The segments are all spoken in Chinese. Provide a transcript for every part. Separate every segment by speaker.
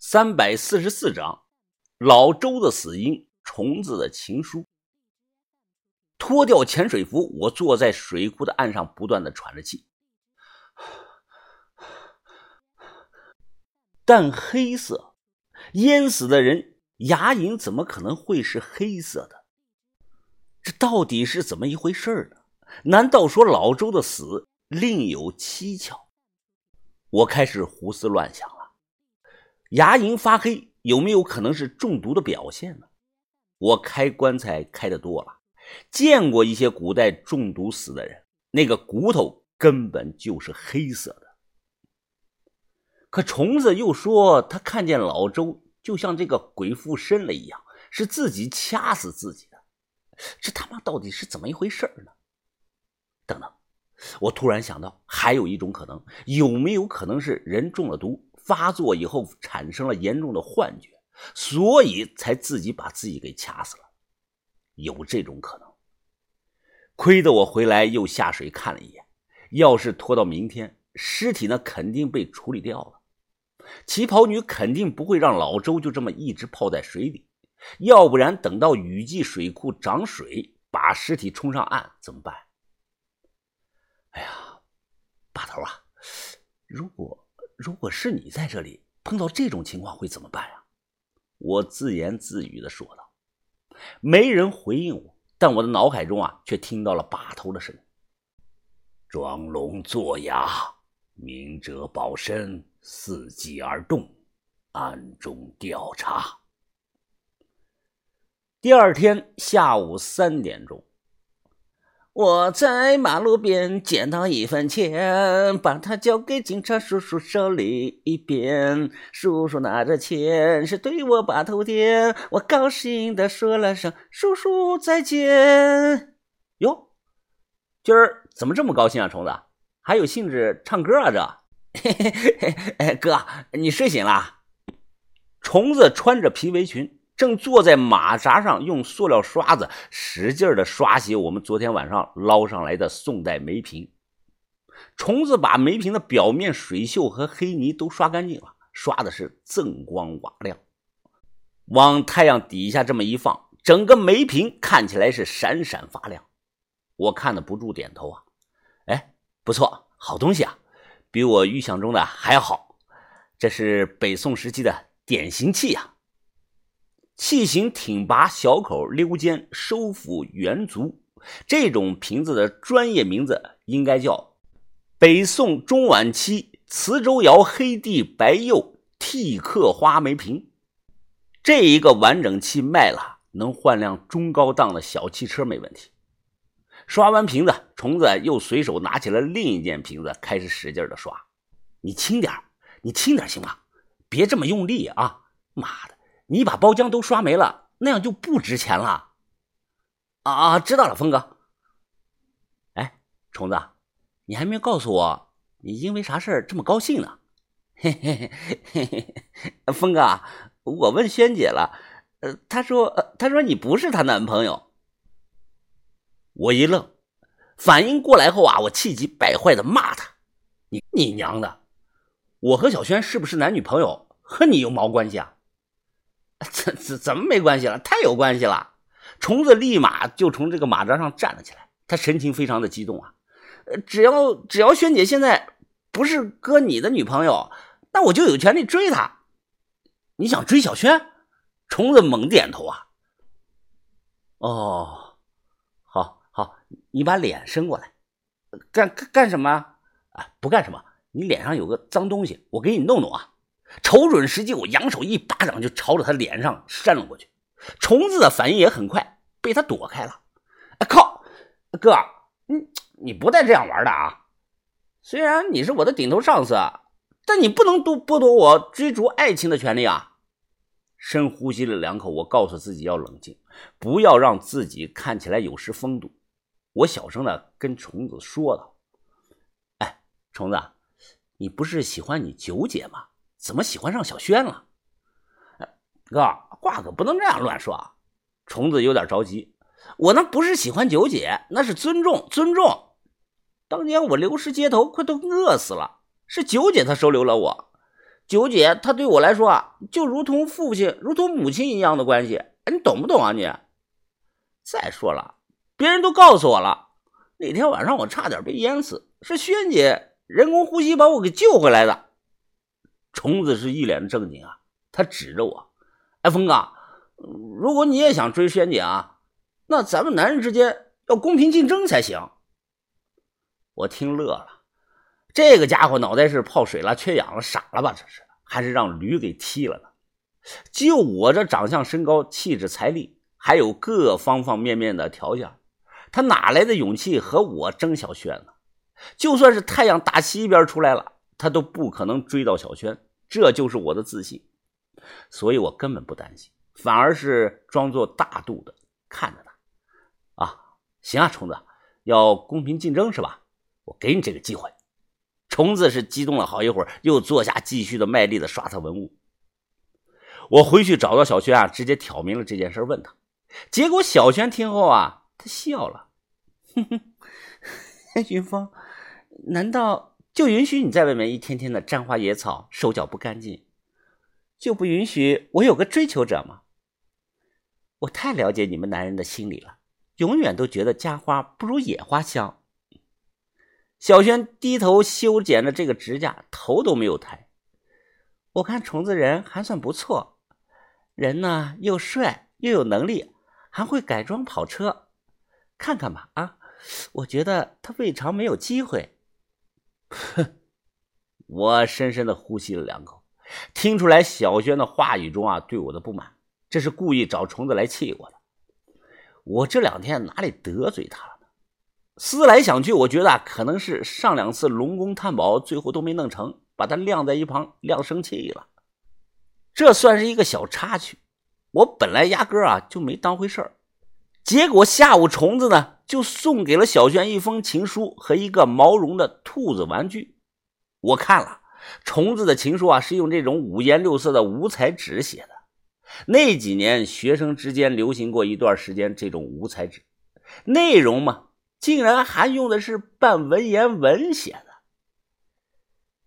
Speaker 1: 三百四十四章，老周的死因，虫子的情书。脱掉潜水服，我坐在水库的岸上，不断的喘着气。但黑色，淹死的人牙龈怎么可能会是黑色的？这到底是怎么一回事呢？难道说老周的死另有蹊跷？我开始胡思乱想。牙龈发黑有没有可能是中毒的表现呢？我开棺材开的多了，见过一些古代中毒死的人，那个骨头根本就是黑色的。可虫子又说他看见老周就像这个鬼附身了一样，是自己掐死自己的。这他妈到底是怎么一回事呢？等等，我突然想到，还有一种可能，有没有可能是人中了毒？发作以后产生了严重的幻觉，所以才自己把自己给掐死了。有这种可能。亏得我回来又下水看了一眼，要是拖到明天，尸体呢肯定被处理掉了。旗袍女肯定不会让老周就这么一直泡在水里，要不然等到雨季水库涨水，把尸体冲上岸怎么办？哎呀，把头啊，如果……如果是你在这里碰到这种情况会怎么办呀？我自言自语的说道。没人回应我，但我的脑海中啊却听到了把头的声音：“装聋作哑，明哲保身，伺机而动，暗中调查。”第二天下午三点钟。我在马路边捡到一分钱，把它交给警察叔叔手里一边。叔叔拿着钱是对我把头点，我高兴的说了声“叔叔再见”。哟，今儿怎么这么高兴啊，虫子？还有兴致唱歌啊？这，嘿嘿嘿，哎，哥，你睡醒了？虫子穿着皮围裙。正坐在马扎上，用塑料刷子使劲的刷洗我们昨天晚上捞上来的宋代梅瓶。虫子把梅瓶的表面水锈和黑泥都刷干净了，刷的是锃光瓦亮。往太阳底下这么一放，整个梅瓶看起来是闪闪发亮。我看的不住点头啊，哎，不错，好东西啊，比我预想中的还好。这是北宋时期的典型器呀。器型挺拔，小口溜肩，收腹圆足。这种瓶子的专业名字应该叫北宋中晚期磁州窑黑地白釉替刻花梅瓶。这一个完整器卖了，能换辆中高档的小汽车，没问题。刷完瓶子，虫子又随手拿起了另一件瓶子，开始使劲的刷。你轻点你轻点行吗？别这么用力啊！妈的！你把包浆都刷没了，那样就不值钱了。啊啊，知道了，峰哥。哎，虫子，你还没告诉我，你因为啥事这么高兴呢？嘿嘿嘿嘿嘿，峰哥，我问萱姐了，呃，她说，她说你不是她男朋友。我一愣，反应过来后啊，我气急败坏的骂他：“你你娘的！我和小轩是不是男女朋友，和你有毛关系啊？”怎怎怎么没关系了？太有关系了！虫子立马就从这个马扎上站了起来，他神情非常的激动啊！只要只要萱姐现在不是哥你的女朋友，那我就有权利追她。你想追小轩？虫子猛点头啊！哦，好好，你把脸伸过来，干干干什么？啊，不干什么，你脸上有个脏东西，我给你弄弄啊。瞅准时机，我扬手一巴掌就朝着他脸上扇了过去。虫子的反应也很快，被他躲开了。靠，哥，你你不带这样玩的啊！虽然你是我的顶头上司，但你不能都剥夺我追逐爱情的权利啊！深呼吸了两口，我告诉自己要冷静，不要让自己看起来有失风度。我小声的跟虫子说道：“哎，虫子，你不是喜欢你九姐吗？”怎么喜欢上小轩了？哥，话可不能这样乱说啊。虫子有点着急，我那不是喜欢九姐，那是尊重，尊重。当年我流失街头，快都饿死了，是九姐她收留了我。九姐她对我来说啊，就如同父亲、如同母亲一样的关系，你懂不懂啊？你再说了，别人都告诉我了，那天晚上我差点被淹死，是萱姐人工呼吸把我给救回来的。虫子是一脸的正经啊，他指着我：“哎，峰哥，如果你也想追萱姐啊，那咱们男人之间要公平竞争才行。”我听乐了，这个家伙脑袋是泡水了、缺氧了、傻了吧？这是还是让驴给踢了呢？就我这长相、身高、气质、财力，还有各方方面面的条件，他哪来的勇气和我争小轩呢？就算是太阳打西边出来了，他都不可能追到小轩。这就是我的自信，所以我根本不担心，反而是装作大度的看着他。啊，行啊，虫子，要公平竞争是吧？我给你这个机会。虫子是激动了好一会儿，又坐下继续的卖力的刷他文物。我回去找到小轩啊，直接挑明了这件事问他。结果小轩听后啊，他笑了，哼哼，云峰，难道？就允许你在外面一天天的沾花惹草，手脚不干净，就不允许我有个追求者吗？我太了解你们男人的心理了，永远都觉得家花不如野花香。小轩低头修剪着这个指甲，头都没有抬。我看虫子人还算不错，人呢又帅又有能力，还会改装跑车。看看吧，啊，我觉得他未尝没有机会。哼，我深深的呼吸了两口，听出来小轩的话语中啊对我的不满，这是故意找虫子来气我的。我这两天哪里得罪他了呢？思来想去，我觉得啊可能是上两次龙宫探宝最后都没弄成，把他晾在一旁晾生气了。这算是一个小插曲，我本来压根啊就没当回事儿。结果下午，虫子呢就送给了小轩一封情书和一个毛绒的兔子玩具。我看了虫子的情书啊，是用这种五颜六色的五彩纸写的。那几年学生之间流行过一段时间这种五彩纸，内容嘛，竟然还用的是半文言文写的：“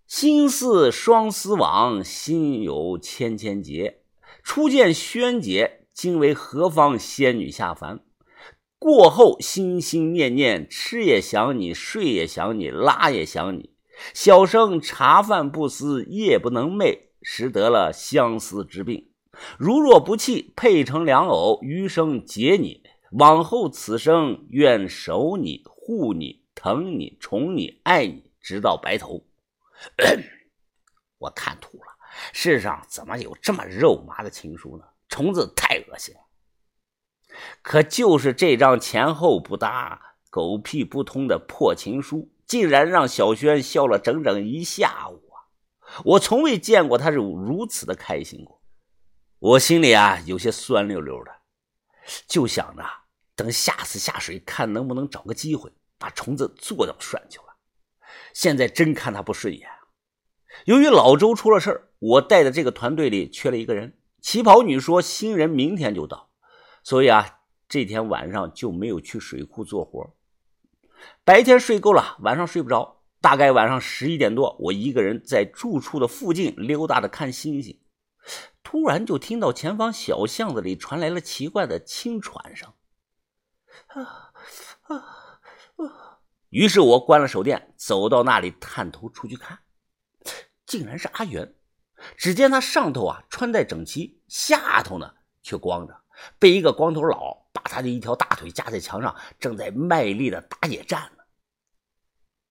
Speaker 1: 心似双丝网，心有千千结。初见萱姐，惊为何方仙女下凡。”过后心心念念，吃也想你，睡也想你，拉也想你。小生茶饭不思，夜不能寐，实得了相思之病。如若不弃，配成良偶，余生结你。往后此生，愿守你、护你、疼你、宠你、爱你，直到白头。我看吐了，世上怎么有这么肉麻的情书呢？虫子太恶心了。可就是这张前后不搭、狗屁不通的破情书，竟然让小轩笑了整整一下午啊！我从未见过他是如此的开心过。我心里啊有些酸溜溜的，就想着等下次下水，看能不能找个机会把虫子做掉算球了。现在真看他不顺眼。由于老周出了事我带的这个团队里缺了一个人。旗袍女说新人明天就到。所以啊，这天晚上就没有去水库做活。白天睡够了，晚上睡不着。大概晚上十一点多，我一个人在住处的附近溜达着看星星，突然就听到前方小巷子里传来了奇怪的轻喘声。啊啊啊！于是我关了手电，走到那里探头出去看，竟然是阿元。只见他上头啊穿戴整齐，下头呢却光着。被一个光头佬把他的一条大腿架在墙上，正在卖力的打野战呢。